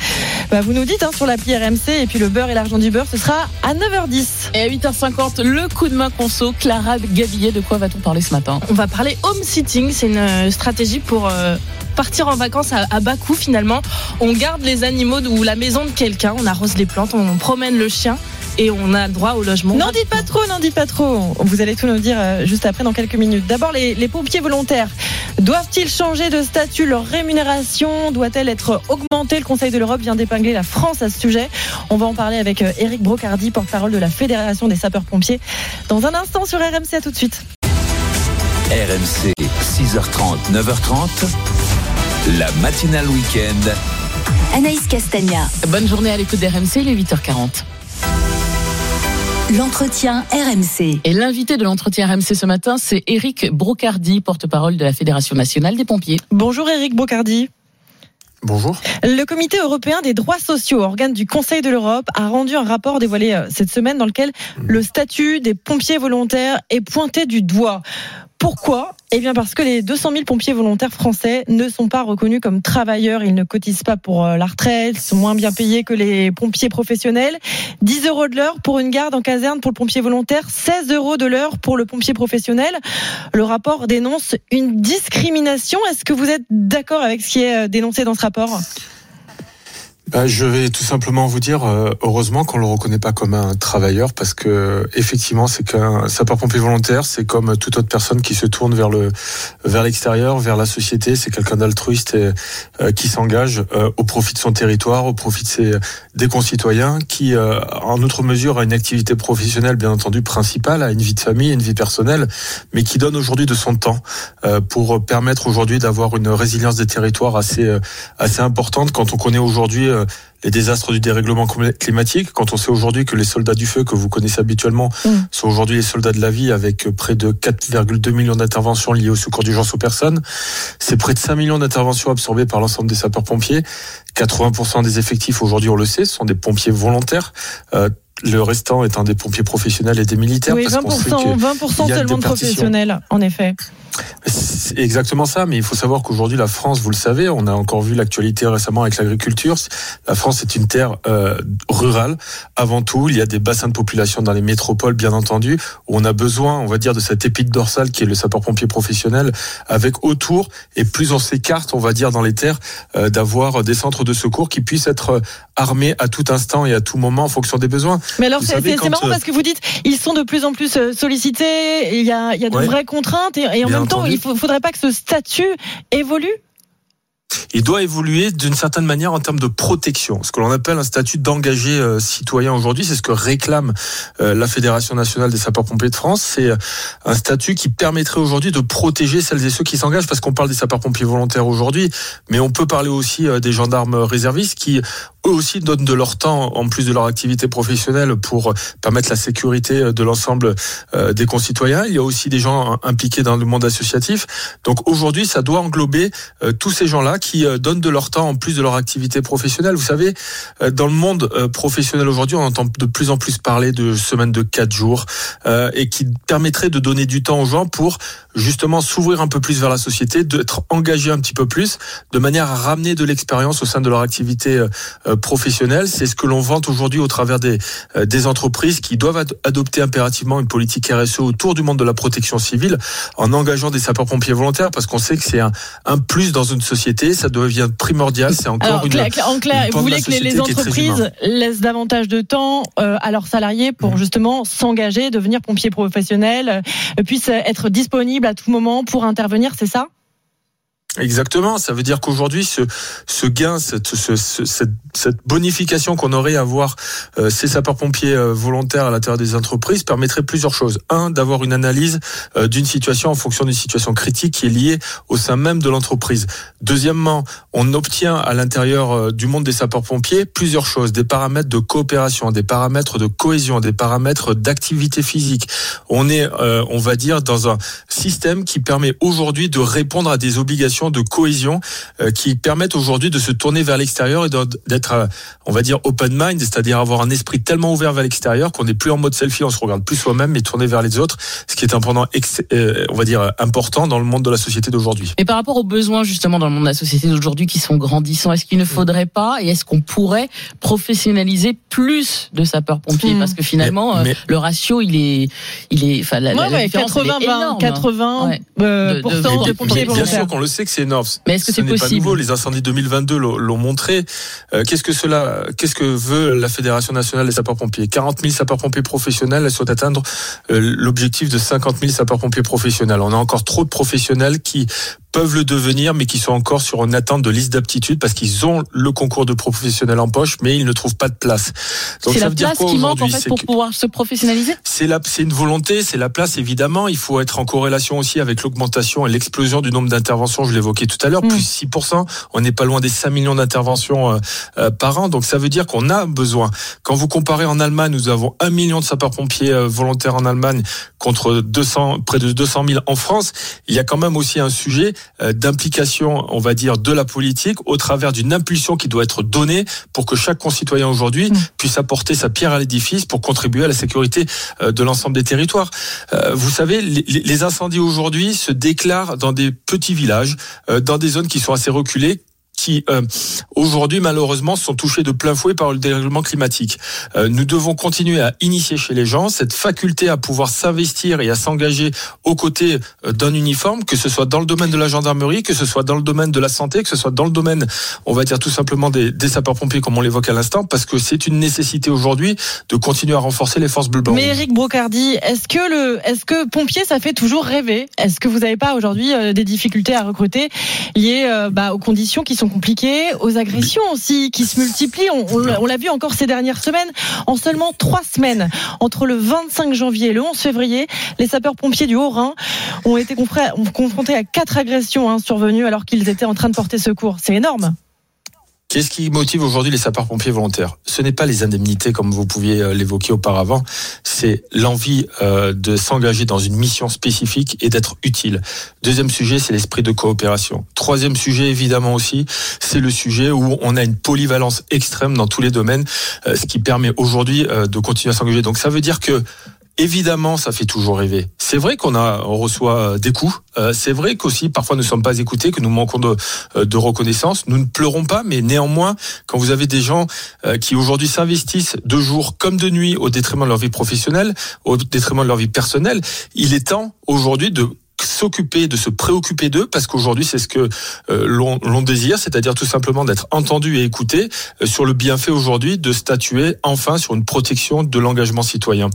Bah, Vous nous dites hein, sur l'appli RMC et puis le beurre et l'argent du beurre, ce sera à 9h10. Et à 8h50, le coup de main conso, Clara Gabillet, de quoi va-t-on parler ce matin? On va parler home sitting. C'est une euh, stratégie pour euh, partir en vacances à, à bas coût finalement. On garde les animaux ou la maison de quelqu'un, on arrose les plantes, on promène le chien et on a droit au logement. N'en dites pas trop, n'en dites pas trop. Vous allez tout nous dire euh, juste après dans quelques minutes. D'abord, les, les pompiers volontaires. Doivent-ils changer de statut Leur rémunération? Doit-elle être augmentée? Le Conseil de l'Europe vient d'épingler la France à ce sujet. On va en parler avec euh, Eric Brocardi, porte-parole de la Fédération des sapeurs-pompiers. Dans un instant sur RMC, à tout de suite. RMC, 6h30, 9h30. La matinale week-end. Anaïs Castagna. Bonne journée à l'écoute d'RMC, il est 8h40. L'entretien RMC. Et l'invité de l'entretien RMC ce matin, c'est Eric Brocardi, porte-parole de la Fédération nationale des pompiers. Bonjour Eric Brocardi. Bonjour. Le Comité européen des droits sociaux, organe du Conseil de l'Europe, a rendu un rapport dévoilé euh, cette semaine dans lequel le statut des pompiers volontaires est pointé du doigt. Pourquoi Eh bien parce que les 200 000 pompiers volontaires français ne sont pas reconnus comme travailleurs. Ils ne cotisent pas pour euh, la retraite, ils sont moins bien payés que les pompiers professionnels. 10 euros de l'heure pour une garde en caserne pour le pompier volontaire, 16 euros de l'heure pour le pompier professionnel. Le rapport dénonce une discrimination. Est-ce que vous êtes d'accord avec ce qui est euh, dénoncé dans ce rapport? Bah, je vais tout simplement vous dire, euh, heureusement qu'on le reconnaît pas comme un travailleur, parce que effectivement, c'est qu'un sapeur-pompier volontaire, c'est comme toute autre personne qui se tourne vers le vers l'extérieur, vers la société. C'est quelqu'un d'altruiste et euh, qui s'engage euh, au profit de son territoire, au profit de ses des concitoyens, qui euh, en outre mesure a une activité professionnelle, bien entendu principale, a une vie de famille, une vie personnelle, mais qui donne aujourd'hui de son temps euh, pour permettre aujourd'hui d'avoir une résilience des territoires assez assez importante quand on connaît aujourd'hui euh, les désastres du dérèglement clim- climatique, quand on sait aujourd'hui que les soldats du feu que vous connaissez habituellement sont aujourd'hui les soldats de la vie avec près de 4,2 millions d'interventions liées au secours d'urgence aux personnes, c'est près de 5 millions d'interventions absorbées par l'ensemble des sapeurs-pompiers, 80% des effectifs aujourd'hui on le sait, ce sont des pompiers volontaires. Euh, le restant étant des pompiers professionnels et des militaires. Oui, parce qu'on sait 20%, que 20% il y a seulement de professionnels, en effet. C'est exactement ça, mais il faut savoir qu'aujourd'hui la France, vous le savez, on a encore vu l'actualité récemment avec l'agriculture. La France est une terre euh, rurale avant tout. Il y a des bassins de population dans les métropoles, bien entendu, où on a besoin, on va dire, de cette épite dorsale qui est le sapeur-pompier professionnel, avec autour et plus on s'écarte, on va dire, dans les terres, euh, d'avoir des centres de secours qui puissent être euh, armés à tout instant et à tout moment en fonction des besoins. Mais alors, c'est marrant euh, parce que vous dites, ils sont de plus en plus euh, sollicités, il y a, il y a de Ouais. vraies contraintes, et, et en même temps, entendu. il ne faudrait pas que ce statut évolue? Il doit évoluer d'une certaine manière en termes de protection. Ce que l'on appelle un statut d'engagé euh, citoyen aujourd'hui, c'est ce que réclame euh, la Fédération nationale des sapeurs-pompiers de France. C'est euh, un statut qui permettrait aujourd'hui de protéger celles et ceux qui s'engagent, parce qu'on parle des sapeurs-pompiers volontaires aujourd'hui, mais on peut parler aussi des gendarmes réservistes qui eux aussi donnent de leur temps en plus de leur activité professionnelle pour permettre la sécurité de l'ensemble des concitoyens. Il y a aussi des gens impliqués dans le monde associatif. Donc aujourd'hui, ça doit englober tous ces gens-là qui euh, donnent de leur temps en plus de leur activité professionnelle. Vous savez, euh, dans le monde euh, professionnel aujourd'hui, on entend de plus en plus parler de semaines de quatre jours et qui permettrait de donner du temps aux gens pour justement s'ouvrir un peu plus vers la société, d'être engagés un petit peu plus, de manière à ramener de l'expérience au sein de leur activité professionnelle. C'est ce que l'on vante aujourd'hui au travers des, entreprises qui doivent ad- adopter impérativement une politique RSE autour du monde de la protection civile en engageant des sapeurs-pompiers volontaires parce qu'on sait que c'est un plus dans une société, ça devient primordial, c'est encore Alors, une, en clair, une vous voulez que les, entreprises laissent davantage de temps euh, à leurs salariés Mmh. pour justement s'engager, devenir pompiers professionnels, euh, puissent être disponibles à tout moment pour intervenir, c'est ça? Exactement, ça veut dire qu'aujourd'hui, ce, ce gain, cette, ce- ce- cette, cette bonification qu'on aurait à avoir euh, ces sapeurs-pompiers euh, volontaires à l'intérieur des entreprises permettrait plusieurs choses. Un, d'avoir une analyse euh, d'une situation en fonction d'une situation critique qui est liée au sein même de l'entreprise. Deuxièmement, on obtient à l'intérieur euh, du monde des sapeurs-pompiers plusieurs choses, des paramètres de coopération, des paramètres de cohésion, des paramètres d'activité physique. On est, euh, on va dire, dans un système qui permet aujourd'hui de répondre à des obligations de cohésion euh, qui permettent aujourd'hui de se tourner vers l'extérieur et d'être, euh, on va dire, open mind, c'est-à-dire avoir un esprit tellement ouvert vers l'extérieur qu'on n'est plus en mode selfie, on se regarde plus soi-même, mais tourné vers les autres, ce qui est un pendant, euh, on va dire, important dans le monde de la société d'aujourd'hui. Et par rapport aux besoins justement dans le monde de la société d'aujourd'hui qui sont grandissants, est-ce qu'il ne faudrait pas et est-ce qu'on pourrait professionnaliser plus de sapeurs-pompiers? Hmm. parce que finalement Mais- mais- le ratio il est il est enfin la, la- Ouais, la ouais, différence, elle est 80, 20, énorme. 80 Ouais. euh, De- de- de pompiers Bien sûr qu'on le sait que c'est énorme. Mais est-ce que Ce c'est pas possible nouveau. Les incendies 2022 l'ont l'ont montré. Euh, qu'est-ce que cela, qu'est-ce que veut la Fédération nationale des sapeurs-pompiers? 40 000 sapeurs-pompiers professionnels, elles souhaitent atteindre euh, l'objectif de 50 000 sapeurs-pompiers professionnels. On a encore trop de professionnels qui peuvent le devenir, mais qui sont encore sur une attente de liste d'aptitude parce qu'ils ont le concours de professionnels en poche, mais ils ne trouvent pas de place. Donc C'est ça la veut dire place quoi qui manque en aujourd'hui? fait pour pouvoir se professionnaliser? c'est la, c'est une volonté, c'est la place évidemment. Il faut être en corrélation aussi avec l'augmentation et l'explosion du nombre d'interventions. Je l'évoquais tout à l'heure, Mm. plus 6%. On n'est pas loin des 5 millions d'interventions euh, euh, par an. Donc ça veut dire qu'on a besoin. Quand vous comparez en Allemagne, nous avons 1 million de sapeurs-pompiers euh, volontaires en Allemagne contre 200, près de 200 000 en France. Il y a quand même aussi un sujet d'implication, on va dire, de la politique au travers d'une impulsion qui doit être donnée pour que chaque concitoyen aujourd'hui puisse apporter sa pierre à l'édifice pour contribuer à la sécurité euh, de l'ensemble des territoires. Euh, Vous savez, les, incendies aujourd'hui se déclarent dans des petits villages, euh, dans des zones qui sont assez reculées qui euh, aujourd'hui malheureusement sont touchés de plein fouet par le dérèglement climatique. Euh, nous devons continuer à initier chez les gens cette faculté à pouvoir s'investir et à s'engager aux côtés euh, d'un uniforme, que ce soit dans le domaine de la gendarmerie, que ce soit dans le domaine de la santé, que ce soit dans le domaine, on va dire tout simplement des, des sapeurs-pompiers comme on l'évoque à l'instant, parce que c'est une nécessité aujourd'hui de continuer à renforcer les forces bleu blanc. Mais Eric Brocardi, est-ce que le, est-ce que pompier, ça fait toujours rêver? Est-ce que vous n'avez pas aujourd'hui euh, des difficultés à recruter liées euh, bah, aux conditions qui sont compliquées, aux agressions aussi qui se multiplient On, on l'a- on l'a vu encore ces dernières semaines. En seulement trois semaines, entre le 25 janvier et le 11 février, les sapeurs-pompiers du Haut-Rhin ont été confrontés à quatre agressions hein, survenues alors qu'ils étaient en train de porter secours. C'est énorme. Qu'est-ce qui motive aujourd'hui les sapeurs-pompiers volontaires Ce n'est pas les indemnités comme vous pouviez euh, l'évoquer auparavant, c'est l'envie euh, de s'engager dans une mission spécifique et d'être utile. Deuxième sujet, c'est l'esprit de coopération. Troisième sujet, évidemment aussi, c'est le sujet où on a une polyvalence extrême dans tous les domaines, euh, ce qui permet aujourd'hui euh, de continuer à s'engager. Donc ça veut dire que Évidemment, ça fait toujours rêver. C'est vrai qu'on a on reçoit euh, des coups. Euh, c'est vrai qu'aussi parfois nous ne sommes pas écoutés, que nous manquons de, euh, de reconnaissance. Nous ne pleurons pas, mais néanmoins, quand vous avez des gens euh, qui aujourd'hui s'investissent de jour comme de nuit au détriment de leur vie professionnelle, au détriment de leur vie personnelle, il est temps aujourd'hui de s'occuper, de se préoccuper d'eux, parce qu'aujourd'hui c'est ce que euh, l'on désire, c'est-à-dire tout simplement d'être entendu et écouté euh, sur le bienfait aujourd'hui de statuer enfin sur une protection de l'engagement citoyen.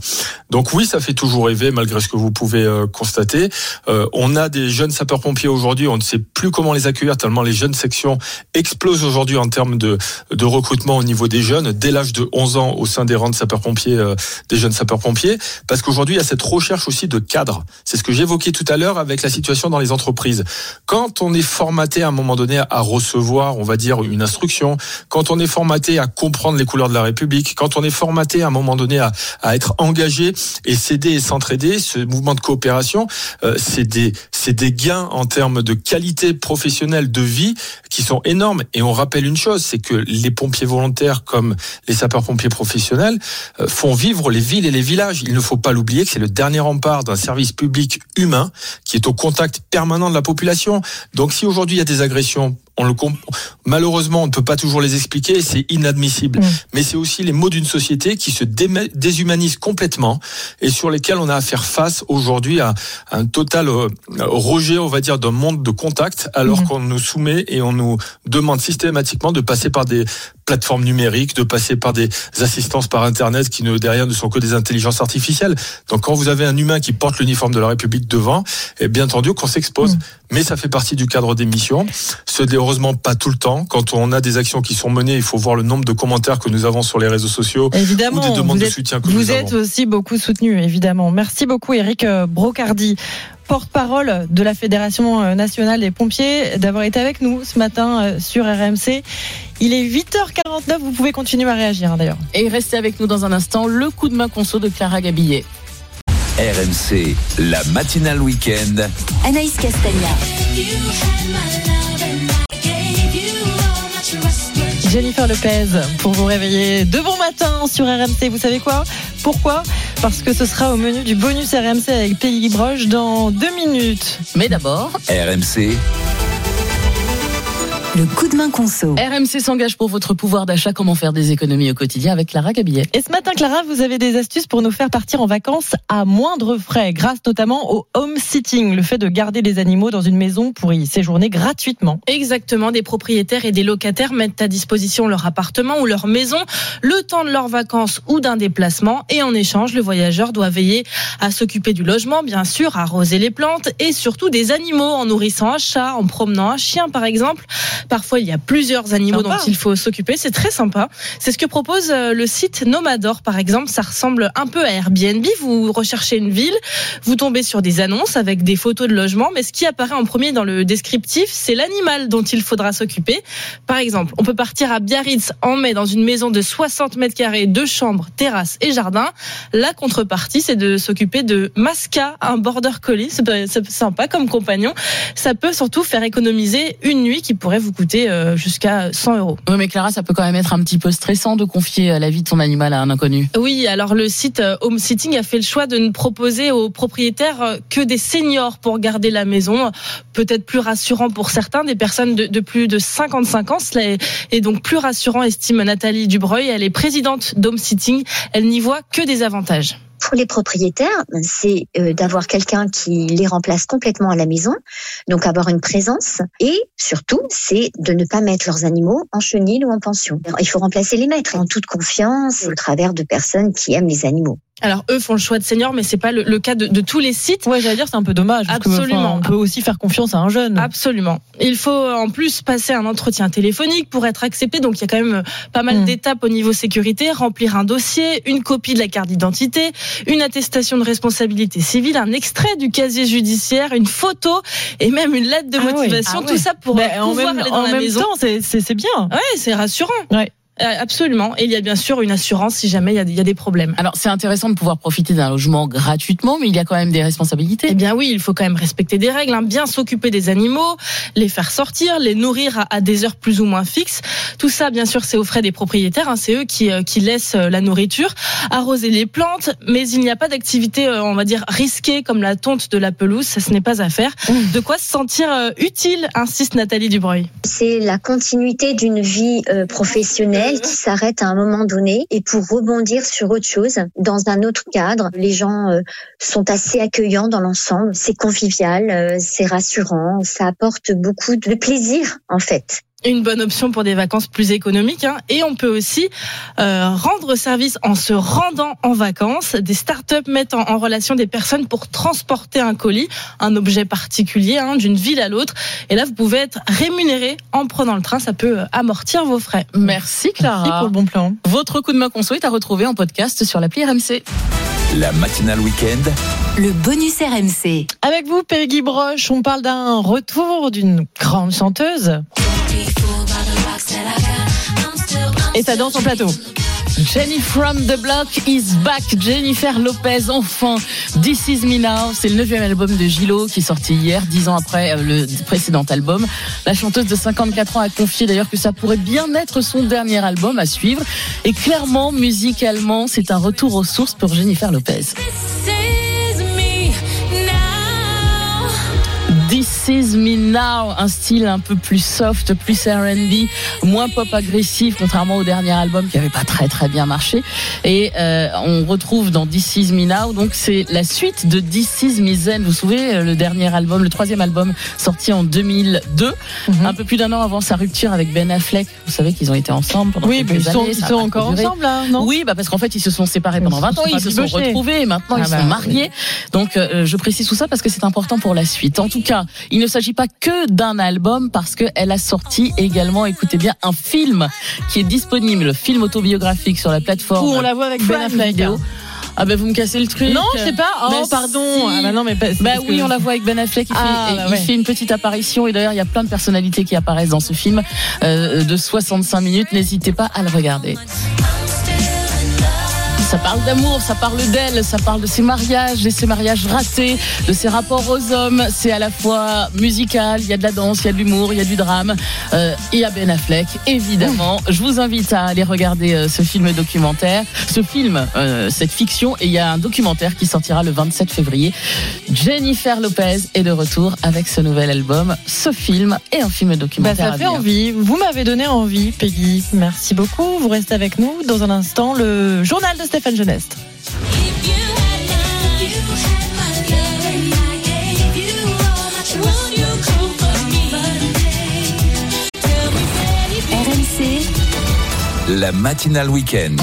Donc oui, ça fait toujours rêver, malgré ce que vous pouvez euh, constater. Euh, on a des jeunes sapeurs-pompiers aujourd'hui, on ne sait plus comment les accueillir, tellement les jeunes sections explosent aujourd'hui en termes de, de recrutement au niveau des jeunes, dès l'âge de 11 ans au sein des rangs de sapeurs-pompiers, euh, des jeunes sapeurs-pompiers, parce qu'aujourd'hui il y a cette recherche aussi de cadres. C'est ce que j'évoquais tout à l'heure avec la situation dans les entreprises. Quand on est formaté à un moment donné à recevoir, on va dire, une instruction, quand on est formaté à comprendre les couleurs de la République, quand on est formaté à un moment donné à, à être engagé et s'aider et s'entraider, ce mouvement de coopération, euh, c'est des c'est des gains en termes de qualité professionnelle de vie qui sont énormes. Et on rappelle une chose, c'est que les pompiers volontaires comme les sapeurs-pompiers professionnels euh, font vivre les villes et les villages. Il ne faut pas l'oublier que c'est le dernier rempart d'un service public humain qui est au contact permanent de la population. Donc si aujourd'hui il y a des agressions on le malheureusement, on ne peut pas toujours les expliquer, c'est inadmissible. Mm. Mais c'est aussi les mots d'une société qui se déshumanise complètement et sur lesquels on a à faire face aujourd'hui à un total euh, rejet, on va dire, d'un monde de contact, alors Mm. qu'on nous soumet et on nous demande systématiquement de passer par des plateformes numériques, de passer par des assistances par Internet qui ne derrière ne sont que des intelligences artificielles. Donc quand vous avez un humain qui porte l'uniforme de la République devant, et bien entendu qu'on s'expose. Mais ça fait partie du cadre des missions. Ce n'est heureusement pas tout le temps. Quand on a des actions qui sont menées, il faut voir le nombre de commentaires que nous avons sur les réseaux sociaux Évidemment, ou des demandes vous de êtes, soutien que vous nous êtes avons. aussi beaucoup soutenu, évidemment. Merci beaucoup, Eric euh, Brocardi, porte-parole de la Fédération euh, nationale des pompiers, d'avoir été avec nous ce matin euh, sur RMC. Il est 8h49, vous pouvez continuer à réagir hein, d'ailleurs. Et restez avec nous dans un instant, le coup de main conso de Clara Gabillet. RMC, la matinale week-end. Anaïs Castagna. Jennifer Lopez pour vous réveiller de bon matin sur RMC. Vous savez quoi? Pourquoi? Parce que ce sera au menu du bonus RMC avec Peggy Broche dans deux minutes. Mais d'abord, RMC, Le coup de main conso. RMC s'engage pour votre pouvoir d'achat. Comment faire des économies au quotidien avec Clara Gabillet. Et ce matin, Clara, vous avez des astuces pour nous faire partir en vacances à moindre frais, grâce notamment au home sitting, le fait de garder des animaux dans une maison pour y séjourner gratuitement. Exactement, des propriétaires et des locataires mettent à disposition leur appartement ou leur maison le temps de leurs vacances ou d'un déplacement et en échange, le voyageur doit veiller à s'occuper du logement, bien sûr, à arroser les plantes et surtout des animaux en nourrissant un chat, en promenant un chien par exemple. Parfois, il y a plusieurs animaux Sympa. dont il faut s'occuper, c'est très sympa. C'est ce que propose euh, le site Nomador par exemple, ça ressemble un peu à Airbnb, vous recherchez une ville, vous tombez sur des annonces avec des photos de logements, mais ce qui apparaît en premier dans le descriptif, c'est l'animal dont il faudra s'occuper. Par exemple, on peut partir à Biarritz en mai dans une maison de 60 mètres carrés, deux chambres, terrasse et jardin. La contrepartie, c'est de s'occuper de Masca, un border collie. C'est sympa comme compagnon. Ça peut surtout faire économiser une nuit qui pourrait vous coûter euh, jusqu'à 100 euros. Oui, mais Clara, ça peut quand même être un petit peu stressant de confier euh, la vie de son animal à un inconnu. Oui, alors le site euh, Home Sitting a fait le choix de ne proposer aux propriétaires que des seniors pour garder la maison. Peut-être plus rassurant pour certains, des personnes de, de plus de 55 ans. Cela est, est donc plus rassurant, estime Nathalie Dubreuil. Elle est présidente d'Home Sitting. Elle n'y voit que des avantages. Pour les propriétaires, c'est euh, d'avoir quelqu'un qui les remplace complètement à la maison, donc avoir une présence. Et surtout, c'est de ne pas mettre leurs animaux en chenil ou en pension. Il faut remplacer les maîtres en toute confiance au travers de personnes qui aiment les animaux. Alors eux font le choix de seniors, mais c'est pas le, le cas de, de tous les sites. Ouais, j'allais dire c'est un peu dommage. parce que, enfin, Absolument. on peut aussi faire confiance à un jeune. Absolument. Il faut en plus passer un entretien téléphonique pour être accepté. Donc il y a quand même pas mal Mm. d'étapes au niveau sécurité. Remplir un dossier, une copie de la carte d'identité, une attestation de responsabilité civile, un extrait du casier judiciaire, une photo et même une lettre de Ah ouais. motivation. Ah ouais. Tout ça pour en pouvoir même, aller dans en la même maison. temps, c'est bien. Ouais, c'est rassurant. Ouais. Euh, Absolument. Et il y a bien sûr une assurance si jamais il y a, il y a des problèmes. Alors, c'est intéressant de pouvoir profiter d'un logement gratuitement, mais il y a quand même des responsabilités. Eh bien oui, il faut quand même respecter des règles, hein. bien s'occuper des animaux, les faire sortir, les nourrir à, à des heures plus ou moins fixes. Tout ça, bien sûr, c'est aux frais des propriétaires. hein. C'est eux qui, euh, qui laissent euh, la nourriture, arroser les plantes, mais il n'y a pas d'activité, euh, on va dire, risquée comme la tonte de la pelouse. Ça, ce n'est pas à faire. De quoi se sentir euh, utile, insiste Nathalie Dubreuil. C'est la continuité d'une vie euh, professionnelle qui s'arrête à un moment donné et pour rebondir sur autre chose dans un autre cadre. Les gens euh, sont assez accueillants dans l'ensemble. C'est convivial, euh, c'est rassurant, ça apporte beaucoup de plaisir en fait. Une bonne option pour des vacances plus économiques. hein. Et on peut aussi euh, rendre service en se rendant en vacances. Des startups mettent en, en relation des personnes pour transporter un colis, un objet particulier, hein, d'une ville à l'autre. Et là, vous pouvez être rémunéré en prenant le train. Ça peut euh, amortir vos frais. Merci Clara. Merci pour le bon plan. Votre coup de main conso est à retrouver en podcast sur l'appli RMC. La matinale week-end. Le bonus RMC. Avec vous, Peggy Broche, on parle d'un retour d'une grande chanteuse. Et ça danse en plateau. Jenny from the Block is back. Jennifer Lopez, enfin. This is me now. C'est le neuvième album de Gilo qui est sorti hier, dix ans après euh, le précédent album. La chanteuse de 54 ans a confié d'ailleurs que ça pourrait bien être son dernier album à suivre. Et clairement, musicalement, c'est un retour aux sources pour Jennifer Lopez. This is me now, un style un peu plus soft, plus R&B, moins pop agressif, contrairement au dernier album qui avait pas très très bien marché. Et euh, on retrouve dans This is me now, donc c'est la suite de This is me zen. Vous vous souvenez euh, le dernier album, le troisième album sorti en 2002, un peu plus d'un an avant sa rupture avec Ben Affleck. Vous savez qu'ils ont été ensemble pendant Oui, quelques ils sont, années, ils ça a sont encore duré. ensemble, là, non Oui, bah parce qu'en fait ils se sont séparés pendant Ils 20 ans, se ils se sont retrouvés et maintenant Ah ils bah, sont mariés. Donc euh, je précise tout ça parce que c'est important pour la suite. En tout cas, il ne s'agit pas que d'un album parce qu'elle a sorti également, écoutez bien, un film qui est disponible, le film autobiographique sur la plateforme. Où on la voit avec Ben Affleck. Ah ben vous me cassez le truc. Non, je sais pas. Oh, pardon. si. Ah bah non, mais pas- Bah oui, que- on la voit avec Ben Affleck. Il, Ah, fait, bah il ouais. fait une petite apparition et d'ailleurs il y a plein de personnalités qui apparaissent dans ce film euh, de 65 minutes. N'hésitez pas à le regarder. Ça parle d'amour, ça parle d'elle, ça parle de ses mariages, de ses mariages ratés, de ses rapports aux hommes. C'est à la fois musical, il y a de la danse, il y a de l'humour, il y a du drame. Euh, il y a Ben Affleck, évidemment. Je vous invite à aller regarder euh, ce film documentaire, ce film, euh, cette fiction. Et il y a un documentaire qui sortira le 27 février. Jennifer Lopez est de retour avec ce nouvel album, ce film et un film Bah, documentaire. ça fait envie. Vous m'avez donné envie, Peggy. Merci beaucoup. Vous restez avec nous. Dans un instant, le journal de Stéphane Genest. RMC, La matinale week-end.